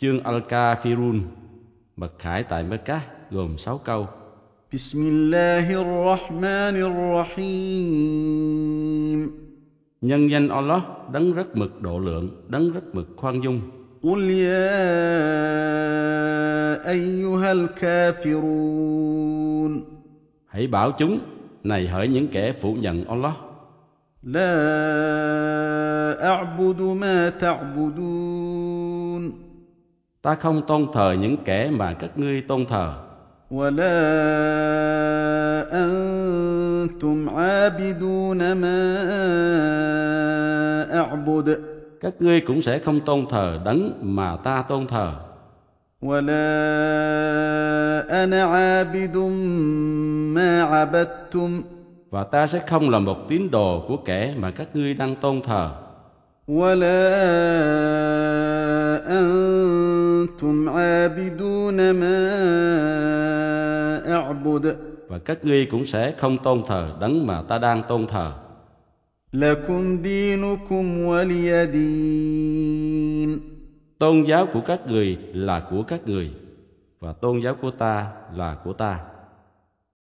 Chương Al-Kafirun Mật khải tại Mecca gồm 6 câu. بسم الله الرحمن الرحيم Nhân danh Allah đấng rất mực độ lượng, đấng rất mực khoan dung. قل يا أيها الكافرون Hãy bảo chúng, này hỡi những kẻ phủ nhận Allah, لا أعبد ما تعبدون ta không tôn thờ những kẻ mà các ngươi tôn thờ, ولا أنتم عابدون ما أعبد các ngươi cũng sẽ không tôn thờ đấng mà ta tôn thờ, ولا أنا عابد ما عبدتم và ta sẽ không là một tín đồ của kẻ mà các ngươi đang tôn thờ, ولا أنتم عابدون ما أعبد và các ngươi cũng sẽ không tôn thờ đấng mà ta đang tôn thờ. لكم دينكم ولي دين Tôn giáo của các người là của các người, và tôn giáo của ta là của ta.